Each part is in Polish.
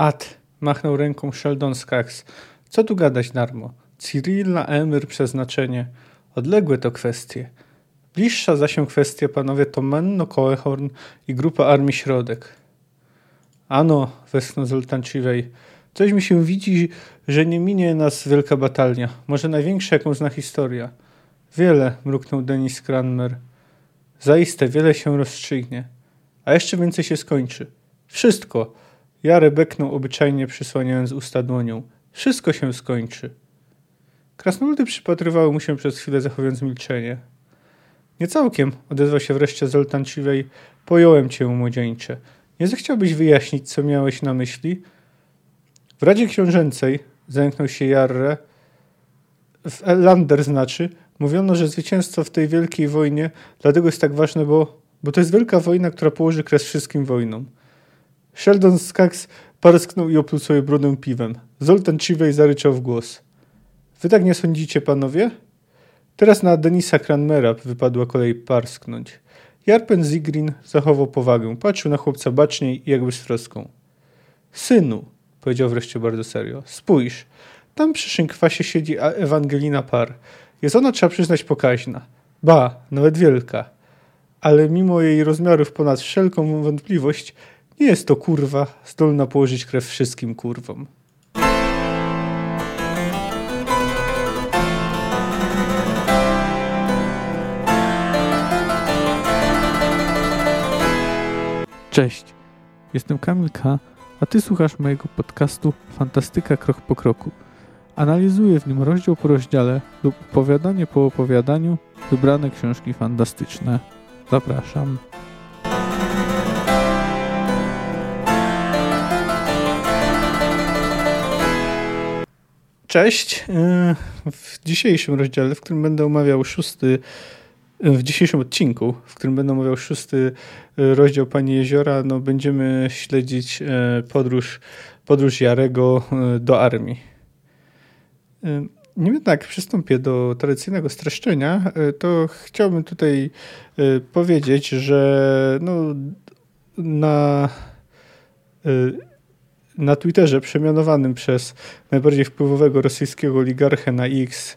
Ad, machnął ręką Sheldon Skaggs. Co tu gadać darmo? Cyril na Emir przeznaczenie. Odległe to kwestie. Bliższa zaś kwestia, panowie, to Menno Koehorn i grupa Armii Środek. Ano, westchnął Chiwej. Coś mi się widzi, że nie minie nas wielka batalia. Może największa, jaką zna historia. Wiele, mruknął Denis Cranmer. Zaiste, wiele się rozstrzygnie. A jeszcze więcej się skończy. Wszystko. Jarę beknął obyczajnie przysłaniając usta dłonią. Wszystko się skończy. Krasnoludy przypatrywały mu się przez chwilę zachowując milczenie. Nie całkiem, odezwał się wreszcie Zoltan Ciwej. Pojąłem cię, młodzieńcze. Nie zechciałbyś wyjaśnić, co miałeś na myśli? W Radzie Książęcej, zająknął się Jarre, w Lander znaczy, mówiono, że zwycięstwo w tej wielkiej wojnie dlatego jest tak ważne, bo, bo to jest wielka wojna, która położy kres wszystkim wojnom. Sheldon Skaggs parsknął i opluł sobie brudę piwem. Zoltan Chiwej zaryczał w głos. Wy tak nie sądzicie, panowie? Teraz na Denisa Cranmera wypadła kolej parsknąć. Jarpen Zigrin zachował powagę. Patrzył na chłopca baczniej i jakby z troską. Synu, powiedział wreszcie bardzo serio, spójrz. Tam przy szynkwasie siedzi Ewangelina Par. Jest ona, trzeba przyznać, pokaźna. Ba, nawet wielka. Ale mimo jej rozmiarów ponad wszelką wątpliwość, jest to kurwa zdolna położyć krew wszystkim kurwom. Cześć, jestem Kamil K., a ty słuchasz mojego podcastu Fantastyka Krok po Kroku. Analizuję w nim rozdział po rozdziale lub opowiadanie po opowiadaniu wybrane książki fantastyczne. Zapraszam. Cześć. Y, w dzisiejszym rozdziale, w którym będę omawiał szósty w dzisiejszym odcinku, w którym będę omawiał szósty e, rozdział Pani Jeziora, no będziemy śledzić e, podróż, podróż Jarego e, do armii. Nim jednak przystąpię do tradycyjnego streszczenia, to chciałbym tutaj powiedzieć, że no, na, na Twitterze przemianowanym przez najbardziej wpływowego rosyjskiego oligarchę na X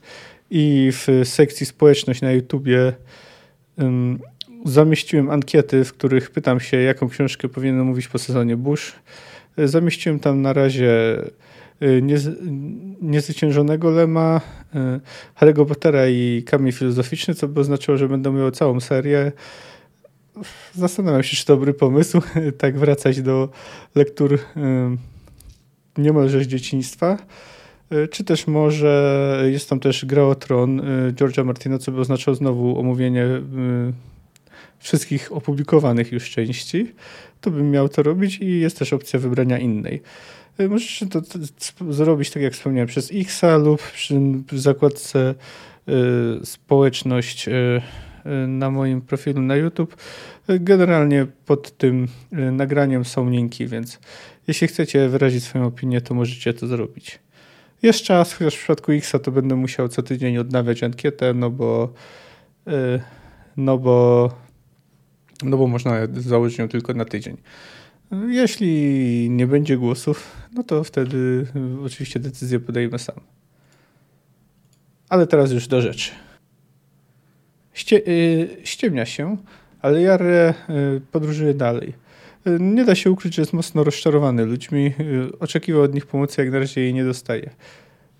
i w sekcji społeczność na YouTubie um, zamieściłem ankiety, w których pytam się, jaką książkę powinienem mówić po sezonie Bush. Zamieściłem tam na razie y, Niezwyciężonego Lema, y, Harry'ego Pottera i Kamień Filozoficzny, co by oznaczało, że będę miał całą serię. Zastanawiam się, czy to dobry pomysł, tak wracać do lektur niemalże z dzieciństwa. E, czy też może jest tam też Gra o Tron e, George'a Martina, co by oznaczało znowu omówienie e, wszystkich opublikowanych już części, to bym miał to robić i jest też opcja wybrania innej. Możesz to, zrobić, tak jak wspomniałem, przez Xa lub przy zakładce y, społeczność y, na moim profilu na YouTube. Generalnie pod tym nagraniem są linki, więc jeśli chcecie wyrazić swoją opinię, to możecie to zrobić. Jest czas, chociaż w przypadku Xa to będę musiał co tydzień odnawiać ankietę, no bo yy, no bo no bo można założyć ją tylko na tydzień. Jeśli nie będzie głosów, no to wtedy oczywiście decyzję podejmę sam. Ale teraz już do rzeczy. Ście, yy, ściemnia się, ale Jarre yy, podróżuje dalej. Nie da się ukryć, że jest mocno rozczarowany ludźmi. Oczekiwał od nich pomocy, jak na razie jej nie dostaje.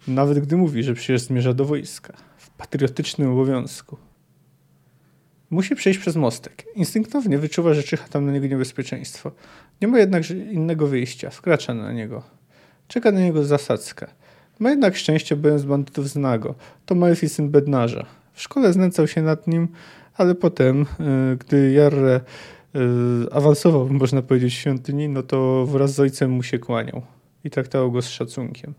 Nawet gdy mówi, że przecież zmierza do wojska, w patriotycznym obowiązku. Musi przejść przez mostek. Instynktownie wyczuwa, że czyha tam na niego niebezpieczeństwo. Nie ma jednak innego wyjścia. Wkracza na niego. Czeka na niego zasadzka. Ma jednak szczęście, z bandytów zna go. To Malfi syn bednarza. W szkole znęcał się nad nim, ale potem, yy, gdy Jarre Y, awansował, można powiedzieć, w świątyni, no to wraz z ojcem mu się kłaniał i traktował go z szacunkiem.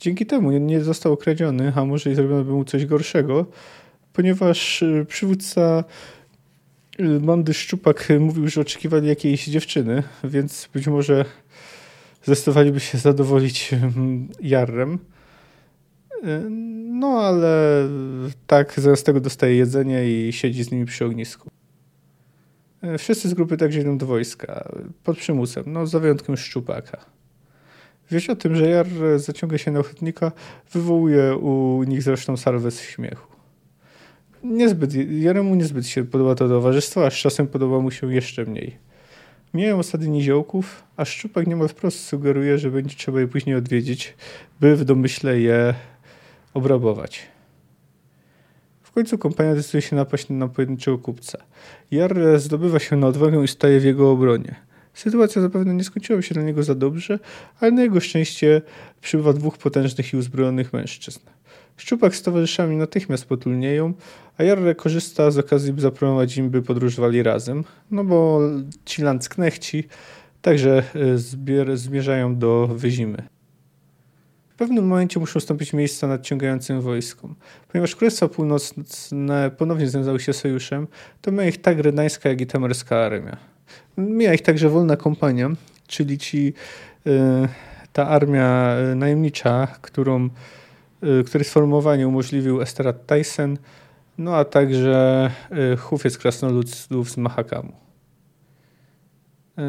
Dzięki temu nie został okradziony, a może i zrobiono by mu coś gorszego, ponieważ y, przywódca y, bandy Szczupak mówił, że oczekiwali jakiejś dziewczyny, więc być może zdecydowaliby się zadowolić Jarrem. No ale tak, zamiast tego dostaje jedzenie i siedzi z nimi przy ognisku. E, wszyscy z grupy także idą do wojska, pod przymusem, no za wyjątkiem Szczupaka. Wieść o tym, że Jar zaciąga się na ochotnika, wywołuje u nich zresztą salwę z śmiechu. Niezbyt, Jaremu niezbyt się podoba to towarzystwo, a z czasem podoba mu się jeszcze mniej. Mijają osady niziołków, a Szczupak niemal wprost sugeruje, że będzie trzeba je później odwiedzić, by w domyśle je obrabować. Końcu kompania decyduje się napaść na pojedynczego kupca. Jar zdobywa się na odwagę i staje w jego obronie. Sytuacja zapewne nie skończyła się dla niego za dobrze, ale na jego szczęście przybywa dwóch potężnych i uzbrojonych mężczyzn. Szczupak z towarzyszami natychmiast potulnieją, a Jarre korzysta z okazji, by zaprowadzić im, by podróżowali razem, no bo ci landsknechci także e, zbier- zmierzają do Wyzimy. W pewnym momencie muszą stąpić miejsca nadciągającym wojskom. Ponieważ Królestwa Północne ponownie związały się sojuszem, to miała ich tak redańska, jak i temerska armia. Miała ich także wolna kompania, czyli ci, y, ta armia y, najemnicza, którą, y, której sformułowanie umożliwił Esterat Tyson, no a także hufiec krasnoludów z Mahakamu.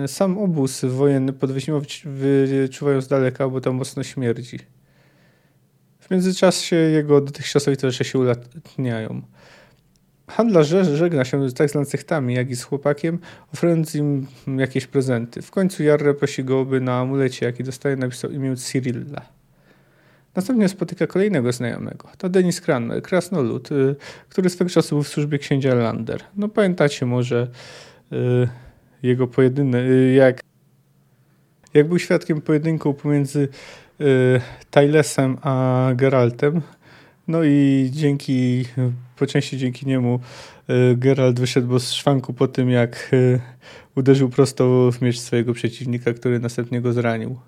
Sam obóz wojenny pod Wyzimą wyczuwają z daleka, bo tam mocno śmierdzi. W międzyczasie jego dotychczasowi towarzysze się ulatniają. Handlarz żegna się tak z lancechtami, jak i z chłopakiem, oferując im jakieś prezenty. W końcu Jarre prosi go, by na amulecie, jaki dostaje, napisał imię Cyrilla. Następnie spotyka kolejnego znajomego. To Denis Cranmer, krasnolud, y, który swego czasu był w służbie księcia Lander. No pamiętacie może y, jego pojedynek, y, jak, jak był świadkiem pojedynku pomiędzy Tylesem a Geraltem. No i dzięki po części dzięki niemu e, Geralt wyszedł z szwanku po tym, jak e, uderzył prosto w miecz swojego przeciwnika, który następnie go zranił.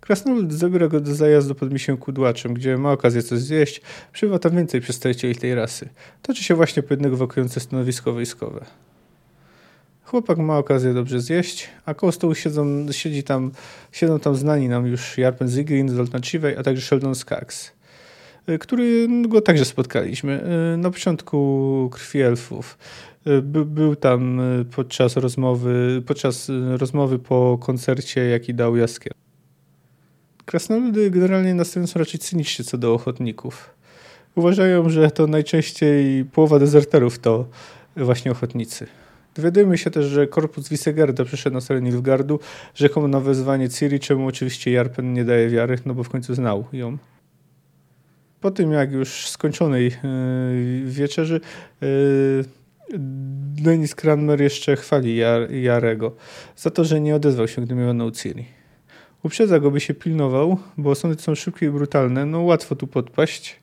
Krasnolud zabiera go do zajazdu pod misją kudłaczem, gdzie ma okazję coś zjeść. Przybywa tam więcej przedstawicieli tej rasy. Toczy się właśnie po jednego ewakuujące stanowisko wojskowe. Chłopak ma okazję dobrze zjeść, a koło stołu siedzą, siedzi tam, siedzą tam znani nam już Jarpen Zygrin, Zoltan Chivej, a także Sheldon Skaggs. Y, który go także spotkaliśmy y, na początku Krwi Elfów. Y, by, był tam podczas rozmowy, podczas rozmowy po koncercie, jaki dał Jaskier. Krasnoludy generalnie nastawione są raczej cynicznie co do ochotników. Uważają, że to najczęściej połowa dezerterów to właśnie ochotnicy. Dowiadujemy się też, że korpus Wisegarda przyszedł na stronę Nilfgardu, rzekomo na wezwanie Ciri, czemu oczywiście Jarpen nie daje wiary, no bo w końcu znał ją po tym jak już skończonej e, wieczerzy e, Denis Cranmer jeszcze chwali Jar Jarego za to, że nie odezwał się, gdy miał na Ciri. Uprzedza go, by się pilnował, bo sądy są szybkie i brutalne, no łatwo tu podpaść.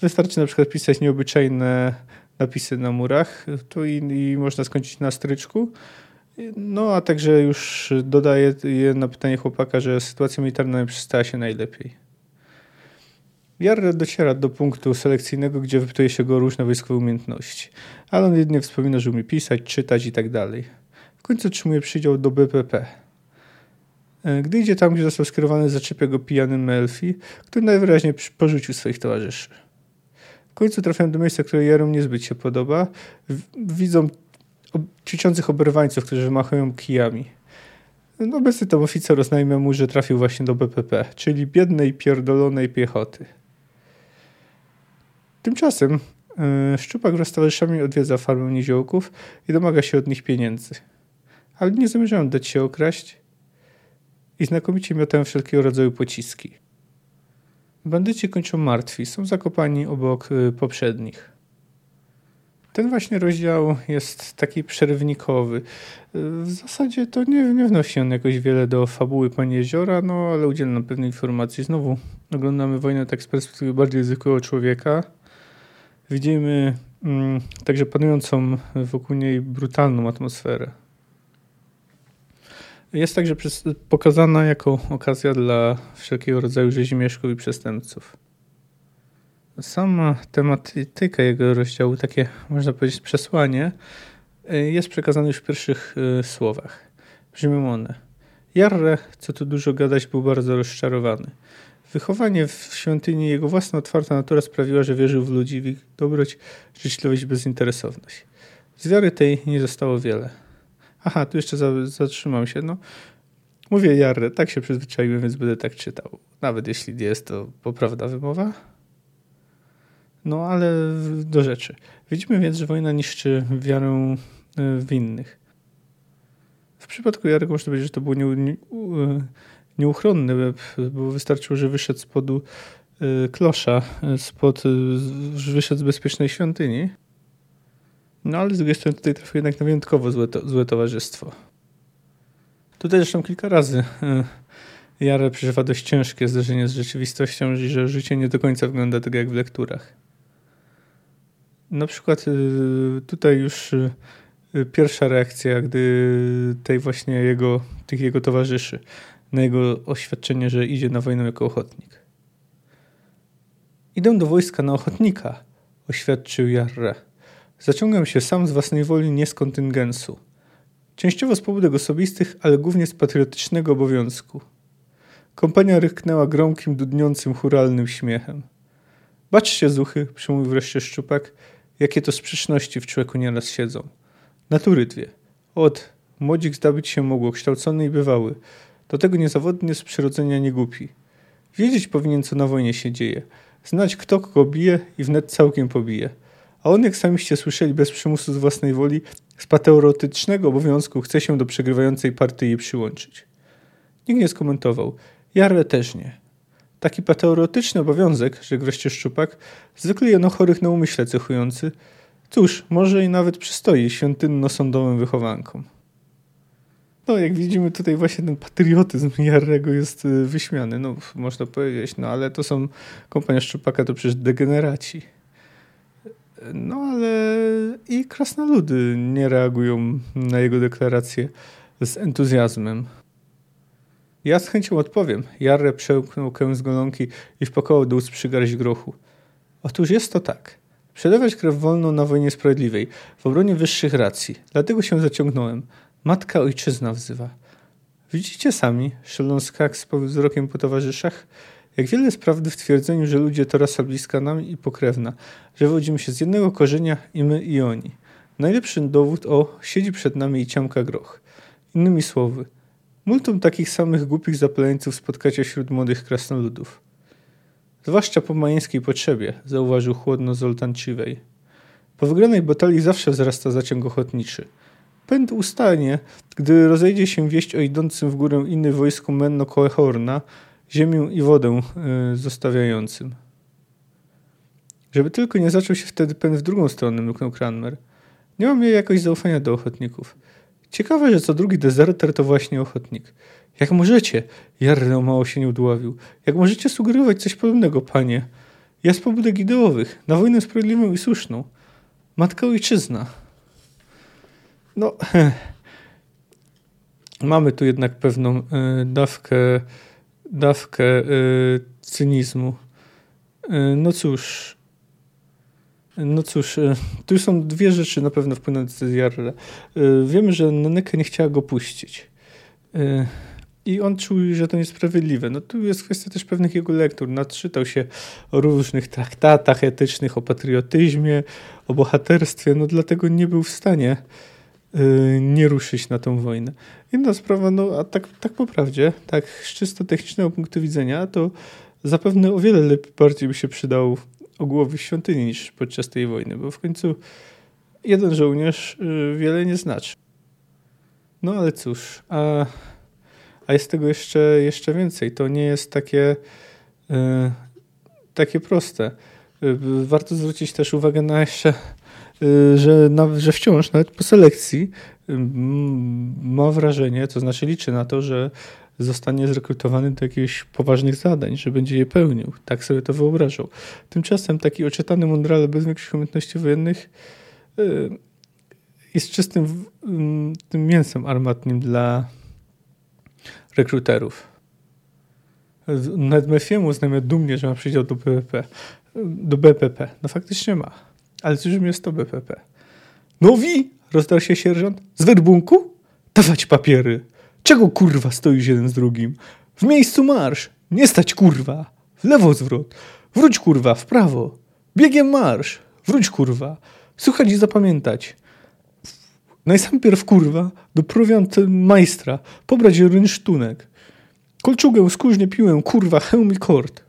Wystarczy na przykład pisać nieobyczajne napisy na murach, to i, i można skończyć na stryczku. No a także już dodaje na pytanie chłopaka, że sytuacja militarna nie przestała się najlepiej. Jarre dociera do punktu selekcyjnego, gdzie wypytuje się go o różne wojskowe umiejętności, ale on jedynie wspomina, że umie pisać, czytać i tak dalej. W końcu otrzymuje przydział do BPP. E, gdy idzie tam, gdzie został skierowany, zaczepia go pijany Melfi, który najwyraźniej porzucił swoich towarzyszy. Końcu trafiają do miejsca, które Jarom niezbyt się podoba. Widzą ćwiczących oberwańców, którzy wymachują kijami. No, obecny to oficer oznajmia mu, że trafił właśnie do BPP, czyli biednej, pierdolonej piechoty. Tymczasem yy, Szczupak wraz z towarzyszami odwiedza farmę niziołków i domaga się od nich pieniędzy. Ale nie zamierzają dać się okraść i znakomicie miotają wszelkiego rodzaju pociski. Bandyci kończą martwi, są zakopani obok yy, poprzednich. Ten właśnie rozdział jest taki przerywnikowy. W zasadzie to nie, nie wnosi on jakoś wiele do fabuły Pani Jeziora, no ale udziela nam pewnej informacji. Znowu oglądamy wojnę tak z perspektywy bardziej zwykłego człowieka, Widzimy mm, także panującą wokół niej brutalną atmosferę. Jest także pokazana jako okazja dla wszelkiego rodzaju rzezimieszków i przestępców. Sama tematyka jego rozdziału, takie można powiedzieć przesłanie, y, jest przekazane już w pierwszych y, słowach. Brzmią one. Jarre, co tu dużo gadać, był bardzo rozczarowany. Wychowanie w świątyni, jego własna otwarta natura sprawiła, że wierzył w ludzi, w ich dobroć, życzliwość, bezinteresowność. Z wiary tej nie zostało wiele. Aha, tu jeszcze zatrzymam się. No, mówię Jarre, tak się przyzwyczaiłem, więc będę tak czytał. Nawet jeśli jest to poprawna wymowa. No, ale do rzeczy. Widzimy więc, że wojna niszczy wiarę e, w innych. W przypadku Jarego można powiedzieć, że to było nie, nie, e, nieuchronne, bo wystarczyło, że wyszedł spod e, klosza, spod, wyszedł z bezpiecznej świątyni no ale z drugiej strony tutaj trafił jednak na wyjątkowo złe, to, złe towarzystwo. Tutaj zresztą kilka razy e, Jare przeżywa dość ciężkie zderzenie z rzeczywistością, że życie nie do końca wygląda tak jak w lekturach. Na przykład e, tutaj już e, pierwsza reakcja, gdy tej właśnie jego, tych jego towarzyszy, na jego oświadczenie, że idzie na wojnę jako ochotnik. Idę do wojska na ochotnika, oświadczył Jarre. Zaciągam się sam z własnej woli, nie z kontyngensu. Częściowo z powodów osobistych, ale głównie z patriotycznego obowiązku. Kompania ryknęła gromkim, dudniącym, churalnym śmiechem. Baczcie, zuchy, przemówił wreszcie Szczupak, jakie to sprzeczności w człowieku nieraz siedzą. Natury dwie. Od, młodzik zdobyć się mogło, kształcony i bywały. Do tego niezawodnie z przyrodzenia nie głupi. Wiedzieć powinien, co na wojnie się dzieje. Znać, kto kogo bije i wnet całkiem pobije – a on, jak samiście słyszeli, bez przymusu z własnej woli, z pateorotycznego obowiązku chce się do przegrywającej partii przyłączyć. Nikt nie skomentował. Jarle też nie. Taki pateorotyczny obowiązek, rzekł wreszcie Szczupak, zwykle jeno chorych na umyśle cechujący. Cóż, może i nawet przystoi świątynno-sądowym wychowankom. No, jak widzimy tutaj właśnie ten patriotyzm Jarrego jest y, wyśmiany. No, można powiedzieć, no ale to są kompania Szczupaka, to przecież degeneraci. No ale i krasnoludy nie reagują na jego deklarację z entuzjazmem. Ja z chęcią odpowiem. Jarre przełknął kęs golonki i wpakował do ust przygarść grochu. Otóż jest to tak. Przelewać krew wolną na wojnie sprawiedliwej, w obronie wyższych racji. Dlatego się zaciągnąłem. Matka ojczyzna wzywa. Widzicie sami, Sheldon Skaggs spowił wzrokiem po towarzyszach, jak wiele jest prawdy w twierdzeniu, że ludzie to rasa bliska nam i pokrewna, że wodzimy się z jednego korzenia i my i oni. Najlepszy dowód o siedzi przed nami i ciamka groch. Innymi słowy, multum takich samych głupich zapaleńców spotkacie wśród młodych krasnoludów. Zwłaszcza po majeńskiej potrzebie, zauważył chłodno Zoltan Ciwej. Po wygranej batalii zawsze wzrasta zaciąg ochotniczy. Pęd ustanie, gdy rozejdzie się wieść o idącym w górę inny wojsku Menno Koehorna, ziemię i wodę y, zostawiającym. Żeby tylko nie zaczął się wtedy pęd w drugą stronę, mruknął Cranmer. Nie mam jej jakoś zaufania do ochotników. Ciekawe, że co drugi dezerter to właśnie ochotnik. Jak możecie? Jarno mało się nie udławił. Jak możecie sugerować coś podobnego, panie? Ja z pobudek ideowych, na wojnę sprawiedliwą i słuszną. Matka ojczyzna. No, mamy tu jednak pewną y, dawkę dawkę y, cynizmu. Y, no cóż, no cóż, y, tu są dwie rzeczy na pewno wpłynące na decyzję Jarre. Wiemy, że Naneka nie chciała go puścić. I on czuł, że to niesprawiedliwe. No tu jest kwestia też pewnych jego lektur. Nadczytał się o różnych traktatach etycznych, o patriotyzmie, o bohaterstwie, no dlatego nie był w stanie Y, nie ruszyć na tą wojnę. Inna sprawa, no a tak, tak po prawdzie, tak z czysto technicznego punktu widzenia, to zapewne o wiele lepiej, bardziej by się przydał ogłowy świątyni niż podczas tej wojny, bo w końcu jeden żołnierz y, wiele nie znaczy. No ale cóż, a, a jest tego jeszcze, jeszcze więcej. To nie jest takie, y, takie proste. Warto zwrócić też uwagę na jeszcze Y, że, na, że wciąż, nawet po selekcji, ma wrażenie, to znaczy liczy na to, że zostanie zrekrutowany do jakichś poważnych zadań, że będzie je pełnił. Tak sobie to wyobrażał. Tymczasem taki oczytany mundrale bez większych umiejętności wojennych y, jest czystym tym mięsem armatnim dla rekruterów. Nawet Mefiemu uznajmy dumnie, że ma przydział do BPP. Do BPP. No faktycznie ma. Ale czym jest to BPP? No wi, rozdarł się sierżant. Z werbunku? Dawać papiery. Czego kurwa stoisz jeden z drugim? W miejscu marsz. Nie stać kurwa. W lewo zwrot. Wróć kurwa, w prawo. Biegiem marsz. Wróć kurwa. Słuchać i zapamiętać. No i sam pierw kurwa do prowiant majstra pobrać rynsztunek. Kolczugę, skórznie piłę, kurwa, hełm i kord.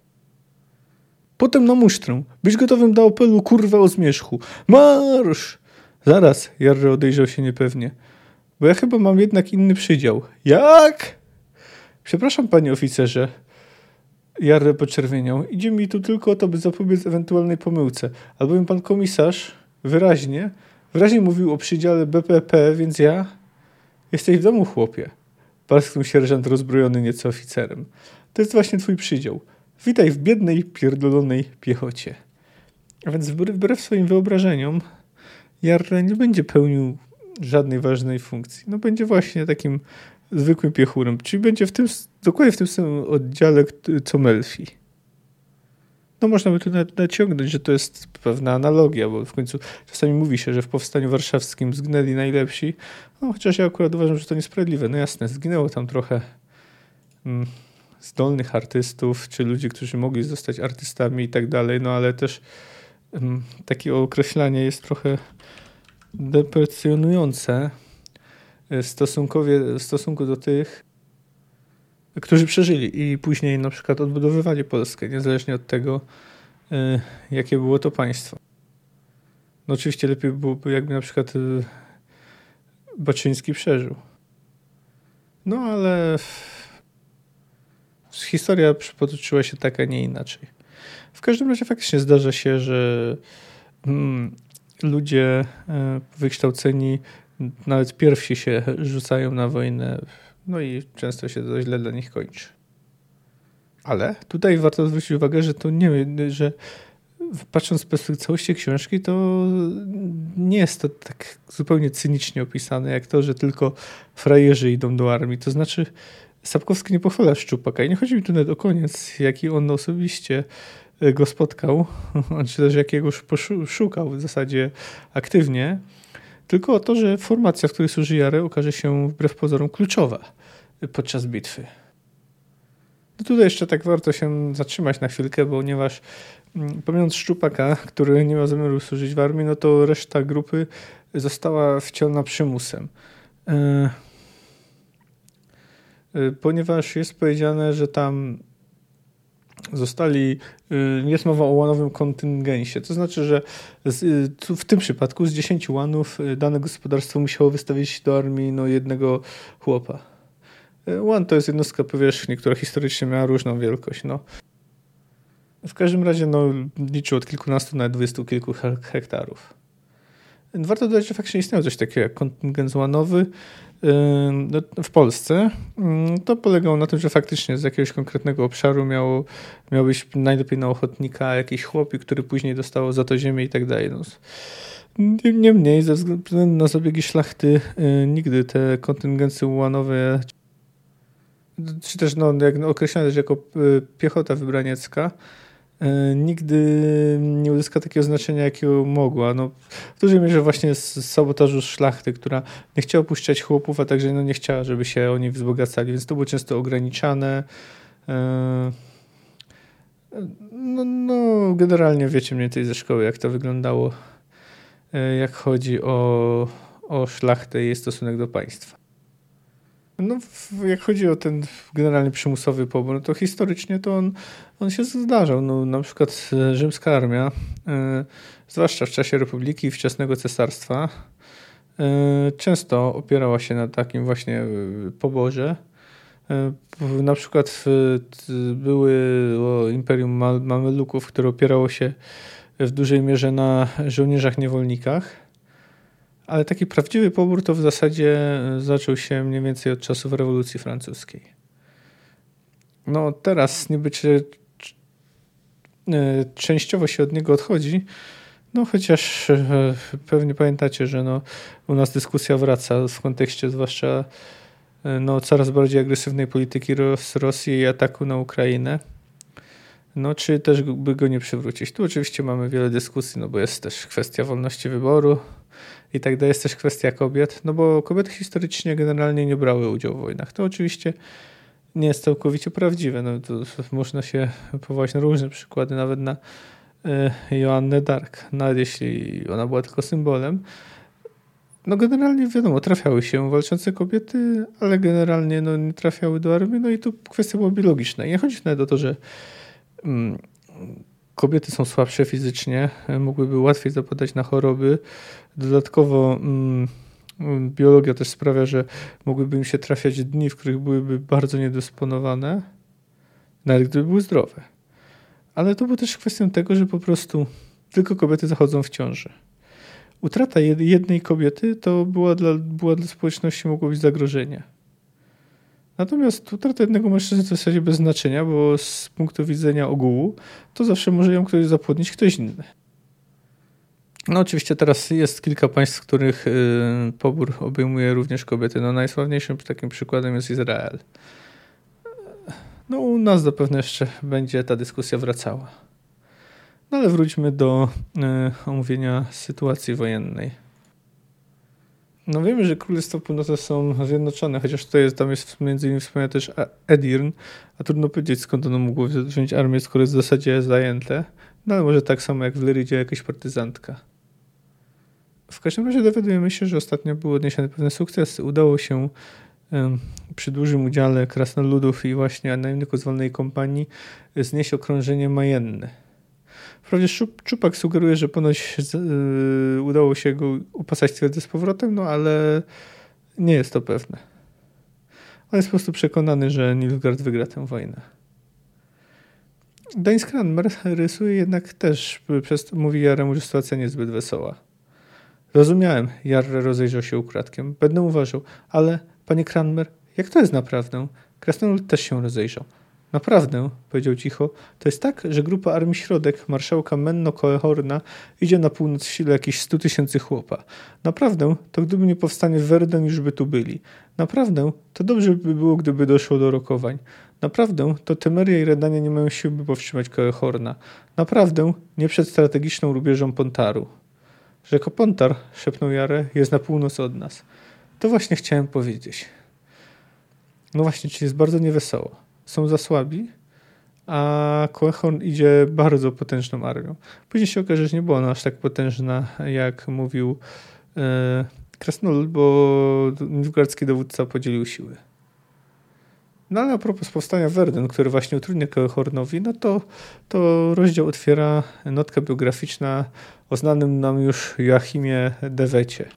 Potem na musztrę. Być gotowym do apelu, kurwa, o zmierzchu. Marsz! Zaraz, Jarry odejrzał się niepewnie. Bo ja chyba mam jednak inny przydział. Jak? Przepraszam, panie oficerze. Jarre poczerwieniał. Idzie mi tu tylko o to, by zapobiec ewentualnej pomyłce. Albowiem pan komisarz wyraźnie, wyraźnie mówił o przydziale BPP, więc ja... Jesteś w domu, chłopie. Parsknął sierżant rozbrojony nieco oficerem. To jest właśnie twój przydział. Witaj w biednej, pierdolonej piechocie. A więc wbrew swoim wyobrażeniom, Jarre nie będzie pełnił żadnej ważnej funkcji. No będzie właśnie takim zwykłym piechurem, czyli będzie w tym, dokładnie w tym samym oddziale co Melfi. No można by tu naciągnąć, że to jest pewna analogia, bo w końcu czasami mówi się, że w Powstaniu Warszawskim zgnęli najlepsi, no chociaż ja akurat uważam, że to niesprawiedliwe. No jasne, zginęło tam trochę mm, zdolnych artystów, czy ludzi, którzy mogli zostać artystami i tak dalej, no ale też mm, takie określanie jest trochę deprecjonujące w stosunku do tych, którzy przeżyli i później na przykład odbudowywali Polskę, niezależnie od tego, y, jakie było to państwo. No oczywiście lepiej byłoby, jakby na przykład y, Baczyński przeżył. No ale historia potoczyła się tak, a nie inaczej. W każdym razie faktycznie zdarza się, że mm, ludzie e, wykształceni nawet pierwsi się rzucają na wojnę, no i często się to źle dla nich kończy. Ale tutaj warto zwrócić uwagę, że to nie, że patrząc z perspektywy całości książki, to nie jest to tak zupełnie cynicznie opisane, jak to, że tylko frajerzy idą do armii. To znaczy, Sapkowski nie pochwala Szczupaka i nie chodzi mi tu nawet o koniec, jaki on osobiście go spotkał, czy też jakiegoś szukał w zasadzie aktywnie, tylko o to, że formacja, w której służy Jare, okaże się wbrew pozorom kluczowa podczas bitwy. No tutaj jeszcze tak warto się zatrzymać na chwilkę, ponieważ mm, pomijając Szczupaka, który nie ma zamiaru służyć w armii, no to reszta grupy została wcielona przymusem. E, e, ponieważ jest powiedziane, że tam zostali, y, jest mowa o łanowym kontyngencie. To znaczy, że y, w tym przypadku z 10 łanów y, dane gospodarstwo musiało wystawić do armii no, jednego chłopa. Łan to jest jednostka powierzchni, która historycznie miała różną wielkość. No. W każdym razie no, liczył od kilkunastu na dwudziestu kilku hektarów. Warto dodać, że faktycznie istniał coś takiego jak kontyngent łanowy, no, w Polsce, to polegało na tym, że faktycznie z jakiegoś konkretnego obszaru miał być najlepiej na ochotnika jakiś chłopi, który później dostało za to ziemię i tak dalej. No, Niemniej, ze względu na zabiegi szlachty, y, nigdy te kontyngencje ułanowe, czy też no, określane jako y, piechota wybraniecka, nigdy nie uzyska takiego znaczenia, jakiego mogła. No, w dużej mierze właśnie z sabotażu szlachty, która nie chciała puszczać chłopów, a także no, nie chciała, żeby się oni wzbogacali, więc to było często ograniczane. E, no, no, generalnie wiecie mniej więcej ze szkoły, jak to wyglądało, e, jak chodzi o, o szlachtę i jej stosunek do państwa. No, jak chodzi o ten generalnie przymusowy pobór, no to historycznie to on, on się zdarzał. No, na przykład e, rzymska armia, e, zwłaszcza w czasie Republiki i wczesnego cesarstwa, e, często opierała się na takim właśnie poborze. Na przykład były Imperium Mameluków, które opierało się w dużej mierze na żołnierzach niewolnikach ale taki prawdziwy pobór to w zasadzie e, zaczął się mniej więcej od czasów rewolucji francuskiej. No teraz niby czy, e, częściowo się od niego odchodzi, no chociaż e, pewnie pamiętacie, że no, u nas dyskusja wraca w kontekście zwłaszcza no, coraz bardziej agresywnej polityki Ros Rosji i ataku na Ukrainę. No, czy też by go nie przywrócić? Tu oczywiście mamy wiele dyskusji, no bo jest też kwestia wolności wyboru, i tak dalej. Jest też kwestia kobiet, no bo kobiety historycznie generalnie nie brały udziału w wojnach. To oczywiście nie jest całkowicie prawdziwe. No, to można się powołać na różne przykłady, nawet na y, Joannę Dark, nawet jeśli ona była tylko symbolem. no generalnie wiadomo, trafiały się walczące kobiety, ale generalnie no, nie trafiały do armii, no i tu kwestia była biologiczna. I nie chodzi nawet o to, że mm, kobiety są słabsze fizycznie, mogłyby łatwiej zapadać na choroby. Dodatkowo mm, biologia też sprawia, że mogłyby im się trafiać dni, w których byłyby bardzo niedysponowane, nawet gdyby były zdrowe. Ale to było też kwestią tego, że po prostu tylko kobiety zachodzą w ciąży. Utrata jednej kobiety to była dla, była dla społeczności mogło być zagrożenie. Natomiast utrata jednego mężczyzny to w zasadzie bez znaczenia, bo z punktu widzenia ogółu to zawsze może ją ktoś zapłodnić, ktoś inny. No oczywiście teraz jest kilka państw, w których y, pobór obejmuje również kobiety. No najsławniejszym takim przykładem jest Izrael. No u nas zapewne jeszcze będzie ta dyskusja wracała. No ale wróćmy do y, omówienia sytuacji wojennej. No wiemy, że Królestwa Północne są zjednoczone, chociaż tutaj jest, tam jest między innymi wspomniane też Edirn, a trudno powiedzieć skąd ono mogło wziąć armię, skoro jest w zasadzie zajęte. No ale może tak samo jak w Lyrydzie jakaś partyzantka. W każdym razie dowiadujemy się, że ostatnio był odniesiony pewien sukces. Udało się przy dużym udziale krasnoludów i właśnie najemników z wolnej kompanii znieść okrążenie majenne. Wprawdzie Czupak sugeruje, że ponoć yy, udało się go upasać twierdzę z powrotem, no ale nie jest to pewne. On jest po prostu przekonany, że Nilfgaard wygra tę wojnę. Dain Skranmer rysuje jednak też, przez, mówi Jaremu, że sytuacja niezbyt wesoła. Rozumiałem, Jarre rozejrzał się ukradkiem. Będę uważał, ale, panie Kranmer, jak to jest naprawdę? Krasnolud też się rozejrzał. Naprawdę, powiedział cicho, to jest tak, że grupa Armii Środek marszałka Menno Koehorna idzie na północ w sile jakieś 100 tysięcy chłopa. Naprawdę, to gdyby nie powstanie Werden, już by tu byli. Naprawdę, to dobrze by było, gdyby doszło do rokowań. Naprawdę, to Temeria i Redania nie mają siły, by powstrzymać Koehorna. Naprawdę, nie przed strategiczną rubieżą Pontaru. Rzeka Pontar, szepnął Jarę, jest na północ od nas. To właśnie chciałem powiedzieć. No właśnie, czyli jest bardzo niewesoło. Są za słabi, a Koehorn idzie bardzo potężną armią. Później się okaże, że nie była ona aż tak potężna, jak mówił e, bo nilfgaardzki dowódca podzielił siły. No ale a propos powstania Werden, który właśnie utrudnia Koehornowi, no to, to rozdział otwiera notka biograficzna o znanym nam już Joachimie Dewecie.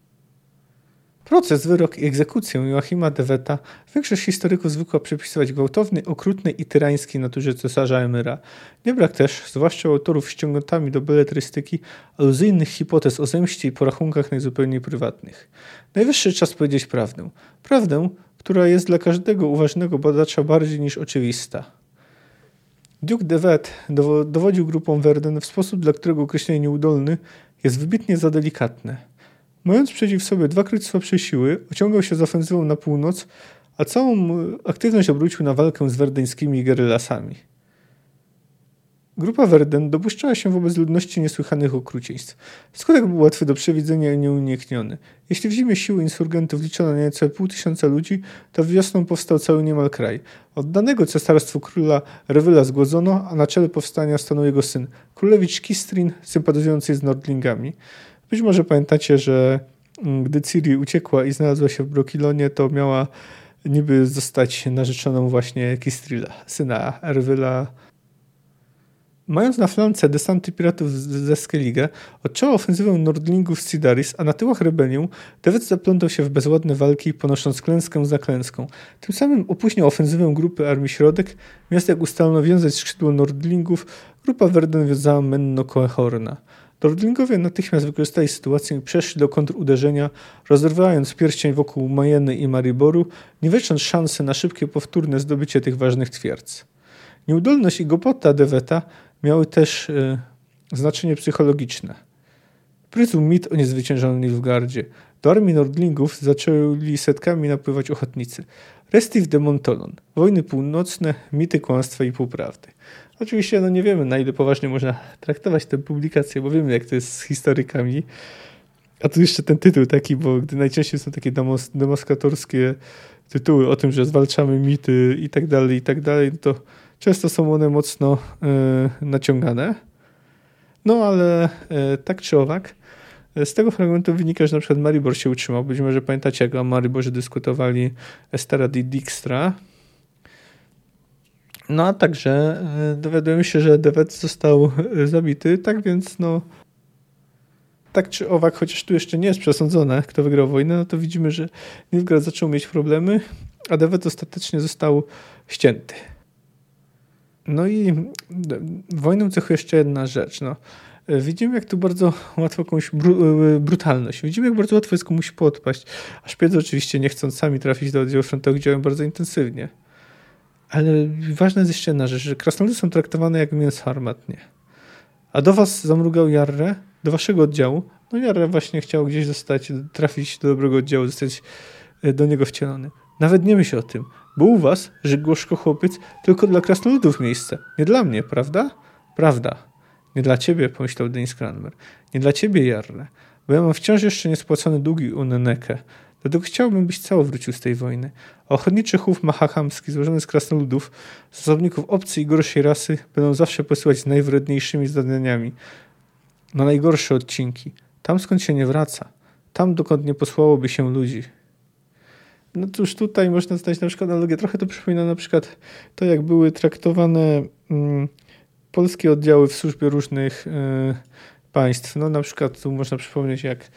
Proces, wyrok i egzekucję Joachima Deweta większość historyków zwykła przypisywać gwałtownej, okrutnej i tyrańskiej naturze cesarza Emyra. Nie brak też, zwłaszcza autorów ściągniętami do beletrystyki, aluzyjnych hipotez o zemście i porachunkach najzupełniej prywatnych. Najwyższy czas powiedzieć prawdę. Prawdę, która jest dla każdego uważnego badacza bardziej niż oczywista. Duke de Wet dowodził grupą Verden w sposób, dla którego określenie nieudolny jest wybitnie za delikatne. Mając przeciw sobie dwa słabsze siły, ociągał się z ofensywą na północ, a całą aktywność obrócił na walkę z werdeńskimi gerylasami. Grupa Werden dopuszczała się wobec ludności niesłychanych okrucieństw. Skutek był łatwy do przewidzenia i nieunikniony. Jeśli w zimie siły insurgentów liczono niecałe pół tysiąca ludzi, to wiosną powstał cały niemal kraj. Oddanego cesarstwu króla Rewyla zgłodzono, a na czele powstania stanął jego syn, królewicz Kistrin, sympatyzujący z Nordlingami. Być może pamiętacie, że mm, gdy Ciri uciekła i znalazła się w Brokilonie, to miała niby zostać narzeczoną właśnie Kistrila, syna Erwyla Mając na flance desanty piratów ze Skellige, odczęła ofensywę Nordlingów z Sidaris, a na tyłach rebelią Dewet zaplątał się w bezładne walki, ponosząc klęskę za klęską. Tym samym opóźnił ofensywę grupy Armii Środek, miast jak ustalono wiązać skrzydło Nordlingów, grupa Werden wiązała Menno Koehorna. Nordlingowie natychmiast wykorzystali sytuację i przeszli do kontruderzenia, rozrywając pierścień wokół Majeny i Mariboru, nie wycząc szansy na szybkie powtórne zdobycie tych ważnych twierdz. Nieudolność i głupota Deweta miały też y, znaczenie psychologiczne. Pryzł mit o niezwyciężonym Nilfgardzie. Do armii Nordlingów zaczęli setkami napływać ochotnicy. Restif de Montolon. Wojny północne, mity, kłamstwa i półprawdy. Oczywiście no nie wiemy, na ile poważnie można traktować tę publikację, bo wiemy, jak to jest z historykami. A tu jeszcze ten tytuł taki, bo gdy najczęściej są takie demos, demoskatorskie tytuły o tym, że zwalczamy mity i tak dalej, i tak dalej, to Często są one mocno y, naciągane. No ale y, tak czy owak, Z tego fragmentu wynika, że na przykład Maribor się utrzymał. Być może pamiętacie, jak o Mariborze dyskutowali Estera di Dijkstra. No a także e, dowiadujemy się, że Dewet został e, zabity, tak więc no tak czy owak, chociaż tu jeszcze nie jest przesądzone, kto wygrał wojnę, no to widzimy, że Nilfgaard zaczął mieć problemy, a Dewet ostatecznie został ścięty. No i wojną cechuje jeszcze jedna rzecz. No. Widzimy, jak tu bardzo łatwo komuś bru e, brutalność. Widzimy, jak bardzo łatwo jest komuś podpaść. A szpiedzy oczywiście nie chcąc sami trafić do oddziału frontowych działają bardzo intensywnie. Ale ważna jest jeszcze jedna rzecz, że krasnoludy są traktowane jak mięso armatnie. A do was zamrugał Jarre, do waszego oddziału. No Jarre właśnie chciał gdzieś zostać, trafić do dobrego oddziału, zostać e, do niego wcielony. Nawet nie myśl o tym, bo u was, że Gorzko chłopiec, tylko dla krasnoludów miejsce. Nie dla mnie, prawda? Prawda. Nie dla ciebie, pomyślał Denis Cranmer. Nie dla ciebie, Jarle, bo ja mam wciąż jeszcze niespłacone długi u Neneke. Dlatego chciałbym, byś cało wrócił z tej wojny. A ochotniczy chów mahahamski, złożony z krasnoludów, zasobników obcej i gorszej rasy, będą zawsze posyłać z najwredniejszymi zadaniami na najgorsze odcinki. Tam, skąd się nie wraca. Tam, dokąd nie posłałoby się ludzi. No cóż, tutaj można znaleźć na przykład analogię. Trochę to przypomina na przykład to, jak były traktowane mm, polskie oddziały w służbie różnych y, państw. No na przykład tu można przypomnieć, jak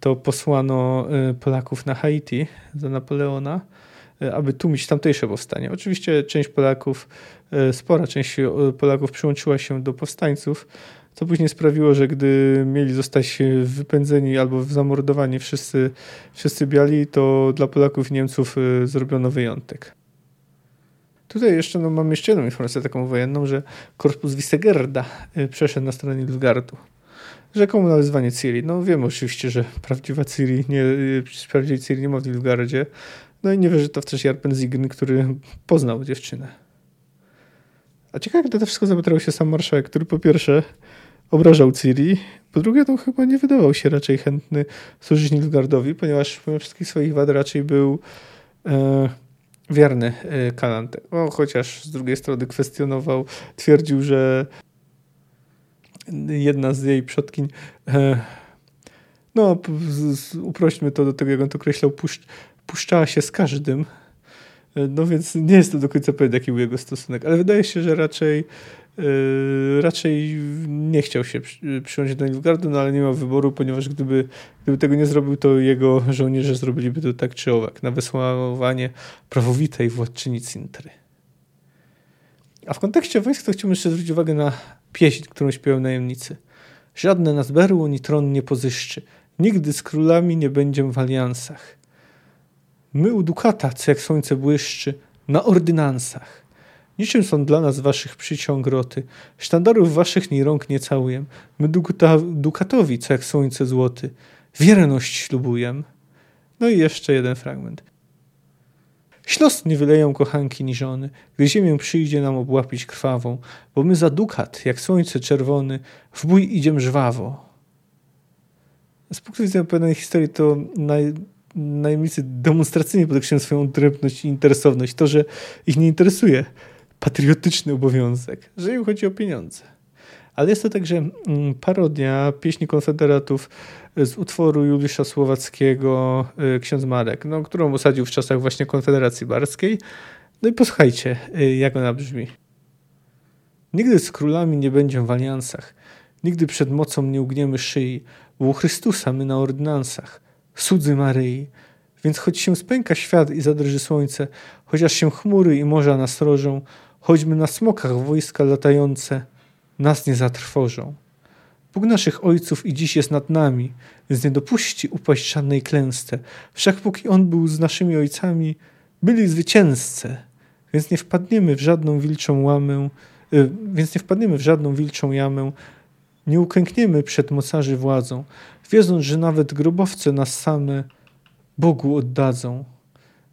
to posłano y, Polaków na Haiti za Napoleona, y, aby tłumić tamtejsze powstanie. Oczywiście część Polaków, spora część Polaków przyłączyła się do powstańców, co później sprawiło, że gdy mieli zostać wypędzeni albo zamordowani wszyscy, wszyscy biali, to dla Polaków i Niemców zrobiono wyjątek. Tutaj jeszcze no, mam jeszcze jedną informację taką wojenną, że korpus Wisegerda przeszedł na stronę Nilfgaardu rzekomo na wyzwanie Ciri. No wiem oczywiście, że prawdziwa Ciri nie, prawdziwej Ciri nie ma w Nilfgaardzie. No i nie wierzę to w też Jarpen Zign, który poznał dziewczynę. A ciekawe, gdy to wszystko zapytał się sam marszałek, który po pierwsze obrażał Ciri, po drugie to chyba nie wydawał się raczej chętny służyć Nilfgaardowi, ponieważ pomimo wszystkich swoich wad raczej był e, wierny e, Kalante. O, chociaż z drugiej strony kwestionował, twierdził, że jedna z jej przodkiń, e, no uprośćmy to do tego, jak on to określał, puszcz, puszczała się z każdym. E, no więc nie jest to do końca pewien, jaki był jego stosunek, ale wydaje się, że raczej raczej nie chciał się przyjąć do Nilfgaardu, no ale nie miał wyboru, ponieważ gdyby, gdyby tego nie zrobił, to jego żołnierze zrobiliby to tak czy owak, na wysławanie prawowitej władczyni Cintry. A w kontekście wojsk to chciałbym jeszcze zwrócić uwagę na pieśń, którą śpiewają najemnicy. Żadne nas berło, ni tron nie pozyszczy. Nigdy z królami nie będziemy w aliansach. My u dukata, co jak słońce błyszczy, na ordynansach. Niczym są dla nas waszych przyciąg roty. Sztandarów waszych ni rąk nie całuję. My dukatowi, co jak słońce złoty. Wierność ślubuję. No i jeszcze jeden fragment. Ślos nie wyleją kochanki ni żony, gdy ziemię przyjdzie nam obłapić krwawą, bo my za dukat, jak słońce czerwony, w bój idziem żwawo. Z punktu widzenia pewnej historii to naj, demonstracyjnie podkreślają swoją drębność i interesowność. To, że ich nie interesuje patriotyczny obowiązek, że im chodzi o pieniądze. Ale jest to także mm, parodia pieśni konfederatów z utworu Juliusza Słowackiego y, Ksiądz Marek, no, którą osadził w czasach właśnie Konfederacji Barskiej. No i posłuchajcie, y, jak ona brzmi. Nigdy z królami nie będziemy w aliansach, nigdy przed mocą nie ugniemy szyi, bo u Chrystusa my na ordynansach, cudzy Maryi. Więc choć się spęka świat i zadrży słońce, chociaż się chmury i morza nasrożą, choćby na smokach wojska latające, nas nie zatrwożą. Bóg naszych ojców i dziś jest nad nami, więc nie dopuści upaść żadnej klęsce. Wszak póki On był z naszymi ojcami, byli zwycięzcy, więc nie wpadniemy w żadną wilczą łamę, y, więc nie wpadniemy w żadną wilczą jamę, nie uklękniemy przed mocarzy władzą, wiedząc, że nawet grobowce nas same Bogu oddadzą.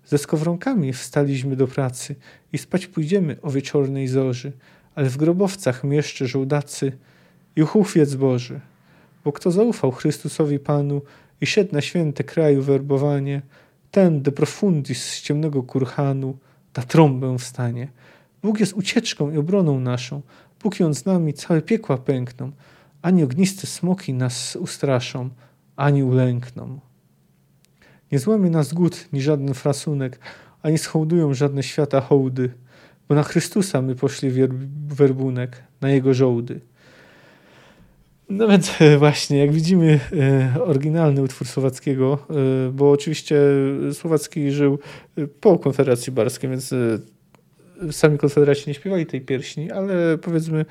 Ze skowronkami wstaliśmy do pracy i spać pójdziemy o wieczornej zorzy, ale w grobowcach mieszczy żołdacy – i uchwyc Boży. Bo kto zaufał Chrystusowi Panu i szedł na święte kraju werbowanie, ten de profundis z ciemnego kurhanu da trąbę wstanie. Bóg jest ucieczką i obroną naszą, póki on z nami całe piekła pękną, ani ogniste smoki nas ustraszą. ani ulękną. Nie złamie nas głód, ni żaden frasunek, ani schołdują żadne świata hołdy, bo na Chrystusa my poszli werbunek, na Jego żołdy. No więc właśnie, jak widzimy, e, oryginalny utwór Słowackiego, e, bo oczywiście Słowacki żył po Konfederacji Barskiej, więc sami konfederaci nie śpiewali tej pierśni, ale powiedzmy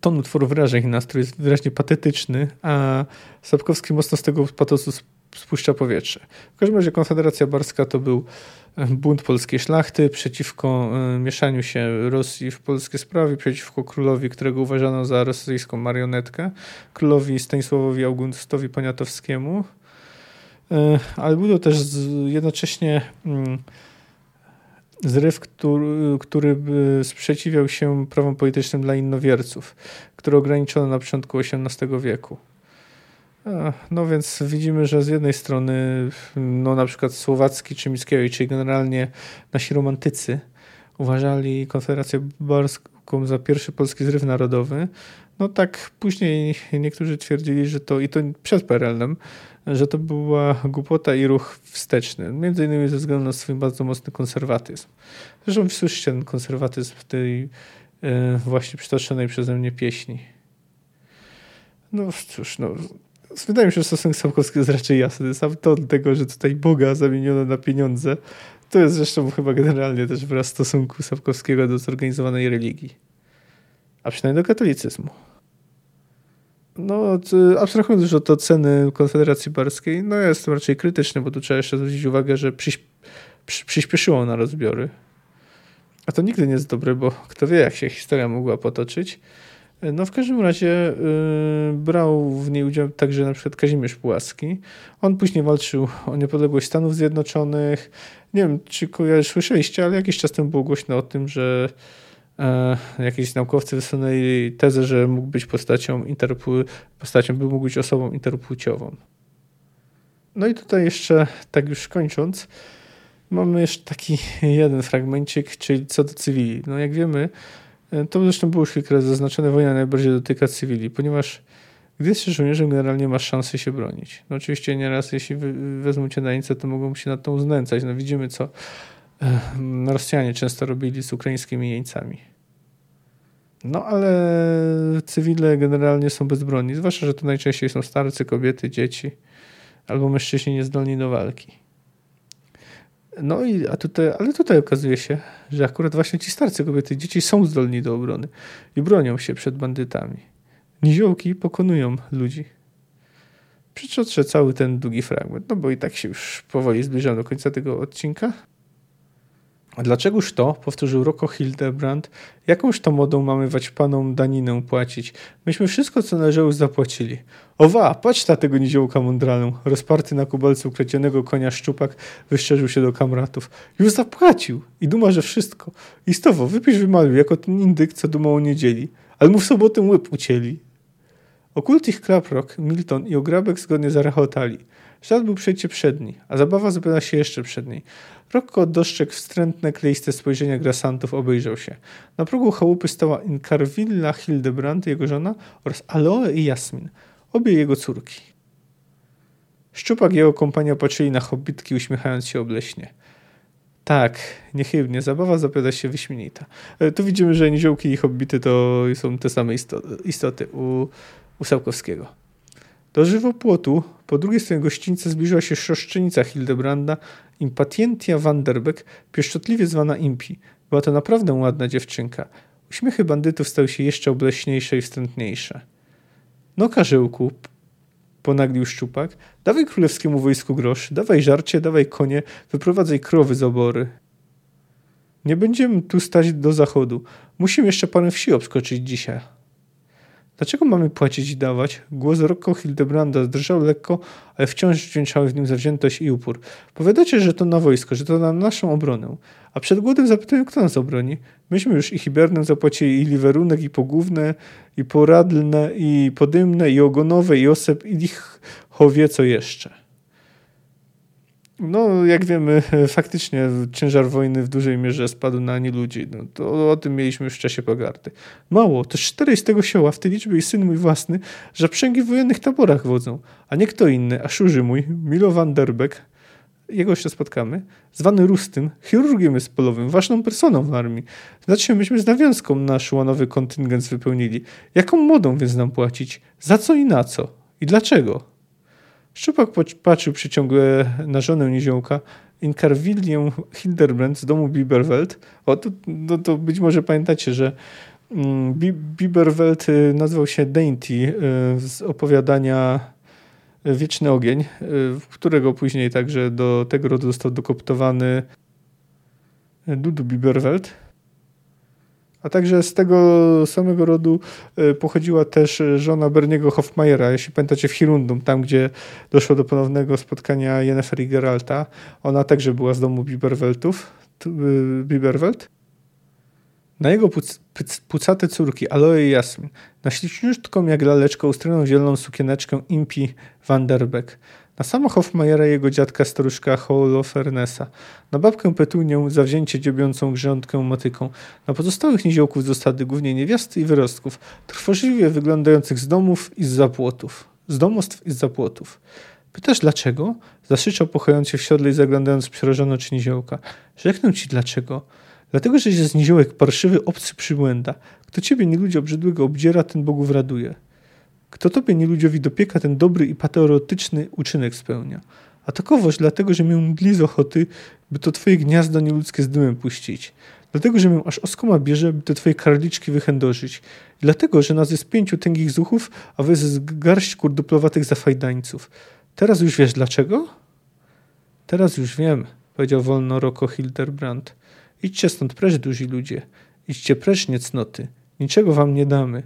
ton utworu wyrażeń i nastrój jest wyraźnie patetyczny, a Sapkowski mocno z tego patosu spuszcza powietrze. W każdym razie Konfederacja Barska to był e, bunt polskiej szlachty przeciwko e, mieszaniu się Rosji w polskie sprawy, przeciwko królowi, którego uważano za rosyjską marionetkę, królowi Stanisławowi Augustowi Poniatowskiemu, e, ale był to też jednocześnie mm, zryw, który, który sprzeciwiał się prawom politycznym dla innowierców, które ograniczono na początku XVIII wieku. No więc widzimy, że z jednej strony no na przykład Słowacki czy Mickiewicz, czyli generalnie nasi romantycy uważali Konfederację Barską za pierwszy polski zryw narodowy. No tak później niektórzy twierdzili, że to i to przed PRL-em, że to była głupota i ruch wsteczny. Między innymi ze względu na swój bardzo mocny konserwatyzm. Zresztą słyszycie ten konserwatyzm w tej e, właśnie przytoczonej przeze mnie pieśni. No cóż, no, wydaje mi się, że stosunek Sapkowski jest raczej jasny. Sam to tego, że tutaj Boga zamieniono na pieniądze, to jest zresztą chyba generalnie też wyraz stosunku Sapkowskiego do zorganizowanej religii. A przynajmniej do katolicyzmu. No, abstrahując już od oceny Konfederacji Barskiej, no ja jestem raczej krytyczny, bo tu trzeba jeszcze zwrócić uwagę, że przyspieszyło na rozbiory. A to nigdy nie jest dobre, bo kto wie, jak się historia mogła potoczyć. No w każdym razie yy, brał w niej udział także na przykład Kazimierz Pułaski. On później walczył o niepodległość Stanów Zjednoczonych. Nie wiem, czy słyszeliście, ale jakiś czas temu było głośno o tym, że e, jakiś naukowcy wysunęli tezę, że mógł być postacią, interpł- postacią by mógł być osobą interpłciową. No i tutaj jeszcze, tak już kończąc, mamy jeszcze taki jeden fragmencik, czyli co do cywili. No jak wiemy, to zresztą było już kilka razy zaznaczone, wojna najbardziej dotyka cywili, ponieważ gdy jesteś żołnierzem, generalnie masz szansę się bronić. No oczywiście nieraz, jeśli wezmą cię na to mogą się nad tą znęcać. No widzimy, co Rosjanie często robili z ukraińskimi jeńcami. No ale cywile generalnie są bezbronni, zwłaszcza, że to najczęściej są starcy, kobiety, dzieci albo mężczyźni niezdolni do walki. No i a tutaj, ale tutaj okazuje się, że akurat właśnie ci starcy kobiety, dzieci są zdolni do obrony i bronią się przed bandytami. Niziołki pokonują ludzi. Przytoczę cały ten długi fragment, no bo i tak się już powoli zbliżam do końca tego odcinka. A dlaczegoż to, powtórzył Rocco Hildebrand, jakąż to modą mamy wać panom daninę płacić? Myśmy wszystko, co należało, zapłacili. Owa, patrz na tego niziołka mądralę. Rozparty na kubalcu kradzionego konia szczupak wyszczerzył się do kamratów. Już zapłacił i duma, że wszystko. Istowo, wypisz wymaluj, jako ten indyk, co dumał o niedzieli. Ale mu w sobotę łeb ucięli. Okultich Klaprok, Milton i Ograbek zgodnie zarechotali. Żart był przecie przedni, a zabawa zrobiła się jeszcze przedniej. Rokko dostrzegł wstrętne, kleiste spojrzenia grasantów, obejrzał się. Na progu chałupy stała Incarvilla Hildebrand, jego żona, oraz Aloe i Jasmin, obie jego córki. Szczupak i jego kompania patrzyli na hobbitki, uśmiechając się obleśnie. Tak, niechybnie, zabawa zapowiada się wyśmienita. E, tu widzimy, że niziołki i hobbity to są te same istoty u, u Sałkowskiego. Do żywopłotu po drugiej stronie gościńca zbliżyła się szoszczynica Hildebranda, Impatientia Vanderbeck, pieszczotliwie zwana Impi. Była to naprawdę ładna dziewczynka. Uśmiechy bandytów stały się jeszcze obleśniejsze i wstrętniejsze. No, karzełku, ponaglił szczupak, dawaj królewskiemu wojsku grosz, dawaj żarcie, dawaj konie, wyprowadzaj krowy z obory. Nie będziemy tu stać do zachodu. Musimy jeszcze parę wsi obskoczyć dzisiaj. Dlaczego mamy płacić i dawać? Głos Rocco Hildebranda drżał lekko, ale wciąż dźwięczały w nim zawziętość i upór. Powiadacie, że to na wojsko, że to na naszą obronę. A przed głodem zapytają, kto nas obroni. Myśmy już i Hibernem zapłacili i liwerunek, i pogłówne, i poradlne, i podymne, i ogonowe, i osep, i lichowie, co jeszcze. No, jak wiemy, faktycznie ciężar wojny w dużej mierze spadł na nie ludzi. No, to o tym mieliśmy już w czasie pogardy. Mało, to cztery z tego sioła w tej liczbie i syn mój własny, że przęgi w wojennych taborach wodzą, a nie kto inny, a szurzy mój, Milo van der Beek, jego jeszcze spotkamy, zwany Rustym, chirurgiem jest polowym, ważną personą w armii. Znaczy, myśmy z nawiązką nasz łanowy kontyngent wypełnili. Jaką modą więc nam płacić? Za co i na co? I dlaczego? Szczupak patrzył przyciągle na żonę niziołka, Inkarwilię Hildebrand z domu Biberwelt. O, to, no to być może pamiętacie, że mm, Biberwelt y, nazywał się Dainty y, z opowiadania Wieczny Ogień, y, którego później także do tego został dokoptowany Dudu Biberwelt. A także z tego samego rodu e, pochodziła też żona Berniego Hofmajera, jeśli pamiętacie w Hirundum, tam gdzie doszło do ponownego spotkania Yennefer i Geralta. Ona także była z domu Biberweltów, e, Biberwelt. Na jego puc, puc, pucate córki Aloe i Jasmin, na śliczniutką jak laleczkę ustrojną zieloną sukieneczkę Impi Vanderbeck, na samo Hofmajera jego dziadka staruszka Holofernesa, na babkę Petunię zawzięcie dziobiącą grządkę motyką, na pozostałych niziołków z osady, głównie niewiasty i wyrostków, trwożliwie wyglądających z domów i z zapłotów, z domostw i z zapłotów. Pytasz dlaczego? Zasyczał pochając w siodle i zaglądając przerażono czy niziołka. Rzeknę ci dlaczego. Dlatego, że jest niziołek parszywy, obcy przybłęda. Kto ciebie nie ludzi obrzydłego obdziera, ten Bogów raduje. Kto tobie nie ludziowi dopieka, ten dobry i patriotyczny uczynek spełnia. A takowoż dlatego, że mię mdli z ochoty, by to twoje gniazdo nieludzkie z dymem puścić. Dlatego, że mię aż oskoma bierze, by te twoje karliczki wychędożyć. Dlatego, że nas jest pięciu tęgich zuchów, a wy jest garść kurduplowatych zafajdańców. Teraz już wiesz dlaczego? Teraz już wiem, powiedział wolno Roko Hildebrand. Idźcie stąd precz, duzi ludzie. Idźcie precz, niecnoty. Niczego wam nie damy.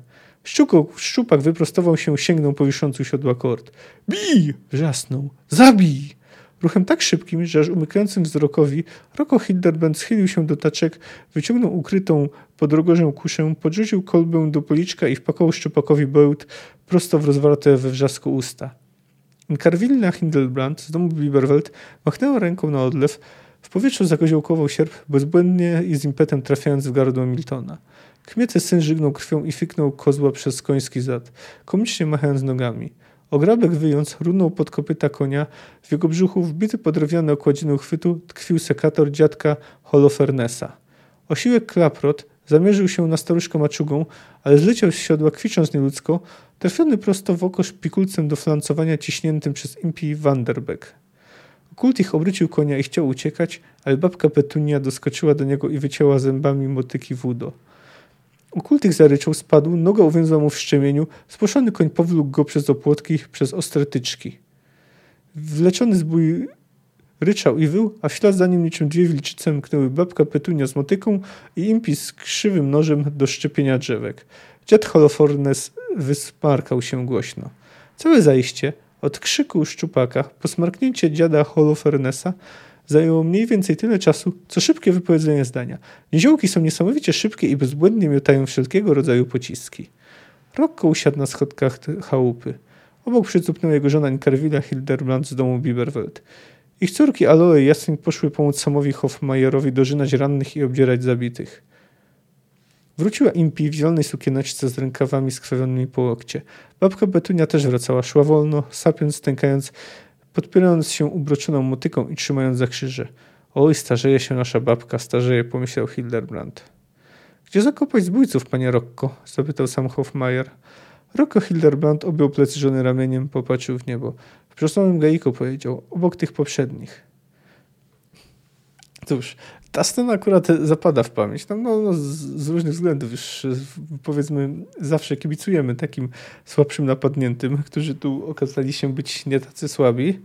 Szczupak wyprostował się, sięgnął po wiszący siodła kord. Bij! wrzasnął. Zabij! Ruchem tak szybkim, że aż umykającym wzrokowi, Roko Hilderband schylił się do taczek, wyciągnął ukrytą pod rogorzem kuszę, podrzucił kolbę do policzka i wpakował szczupakowi bełt prosto w rozwarte we wrzasku usta. Karwilna Hildebrand z domu Biberwelt machnęła ręką na odlew, w powietrzu zakoziołkował sierp, bezbłędnie i z impetem trafiając w gardło Miltona. Kmiety syn żygnął krwią i fiknął kozła przez koński zad, komicznie machając nogami. Ograbek wyjąc, runął pod kopyta konia, w jego brzuchu, wbity pod drewniane okładziny uchwytu, tkwił sekator dziadka Holofernesa. Osiłek klaprot zamierzył się na staruszkę maczugą, ale zleciał z siodła, kwicząc nieludzko, trafiony prosto w oko szpikulcem do flancowania ciśniętym przez Impi Vanderbeck. Kultich obrócił konia i chciał uciekać, ale babka Petunia doskoczyła do niego i wycięła zębami motyki wudo. Okultych zaryczał, spadł, noga uwiązła mu w szczemieniu, spuszczony koń powlókł go przez opłotki, przez ostre tyczki. Wleczony zbój ryczał i wył, a w ślad za nim niczym dwie wilczyce mknęły babka Petunia z motyką i impis z krzywym nożem do szczepienia drzewek. Dziad Holofornes wysmarkał się głośno. Całe zajście, od krzyku szczupaka po smarknięcie dziada Holofernesa zajęło mniej więcej tyle czasu, co szybkie wypowiedzenie zdania. Niziołki są niesamowicie szybkie i bezbłędnie miotają wszelkiego rodzaju pociski. Rocco usiadł na schodkach chałupy. Obok przycupnęła jego żona Inkarwila Hildebrand z domu Biberwelt. Ich córki Aloe i Jasmin poszły pomóc Samowi Hofmajerowi dożynać rannych i obdzierać zabitych. Wróciła Impi w zielonej sukieneczce z rękawami skrwawionymi po łokcie. Babka Betunia też wracała, szła wolno, sapiąc, stękając podpierając się ubroczoną motyką i trzymając za krzyże. Oj, starzeje się nasza babka, starzeje, pomyślał Hildebrand. Gdzie zakopać zbójców, panie Rocco? zapytał sam Hofmeier. Rocco Hildebrand objął plecy żony ramieniem, popatrzył w niebo. W przosłowym gaiku powiedział, obok tych poprzednich. Cóż, ta scena akurat zapada w pamięć. No, no, no z, z, różnych względów już powiedzmy zawsze kibicujemy takim słabszym napadniętym, którzy tu okazali się być nie tacy słabi.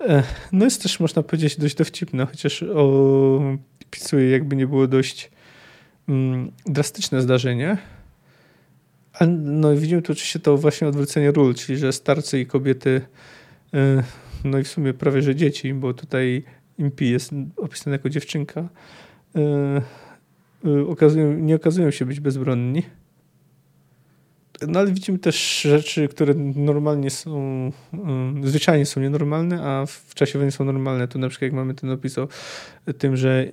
E, no jest też można powiedzieć dość dowcipna, chociaż opisuje jakby nie było dość mm, drastyczne zdarzenie. A no widzimy tu oczywiście to właśnie odwrócenie ról, czyli że starcy i kobiety e, no i w sumie prawie że dzieci, bo tutaj Impi jest opisana jako dziewczynka, yy, okazują, nie okazują się być bezbronni. no ale widzimy też rzeczy, które normalnie są, um, zwyczajnie są nienormalne, a w czasie wojny są normalne. Tu na przykład jak mamy ten opis o tym, że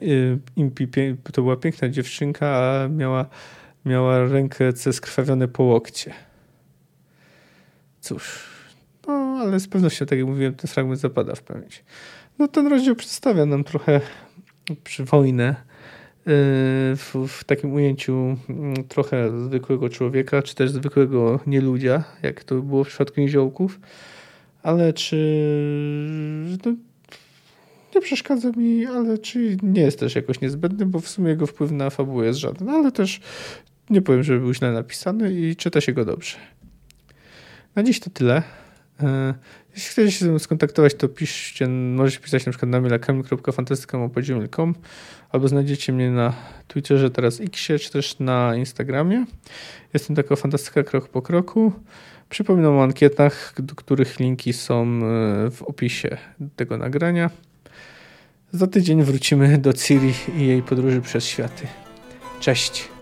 Impi to była piękna dziewczynka, a miała, miała rękę skrwawione po łokcie. Cóż, no ale z pewnością, tak jak mówiłem, ten fragment zapada w pamięć. No ten rozdział przedstawia nam trochę przy wojnę w, w, takim ujęciu mm, trochę zwykłego człowieka, czy też zwykłego nieludzia, jak to było w przypadku niziołków, ale czy no, nie przeszkadza mi, ale czy nie jest też jakoś niezbędny, bo w sumie jego wpływ na fabułę jest żaden, ale też nie powiem, żeby był źle napisany i czyta się go dobrze. Na dziś to tyle. E, jeśli chcecie się skontaktować, to piszcie, możecie pisać na przykład na maila kamil.fantastyka.com albo znajdziecie mnie na Twitterze, teraz Xie, czy też na Instagramie. Jestem taka fantastyka krok po kroku. Przypominam o ankietach, do których linki są e, w opisie tego nagrania. Za tydzień wrócimy do Ciri i jej podróży przez światy. Cześć!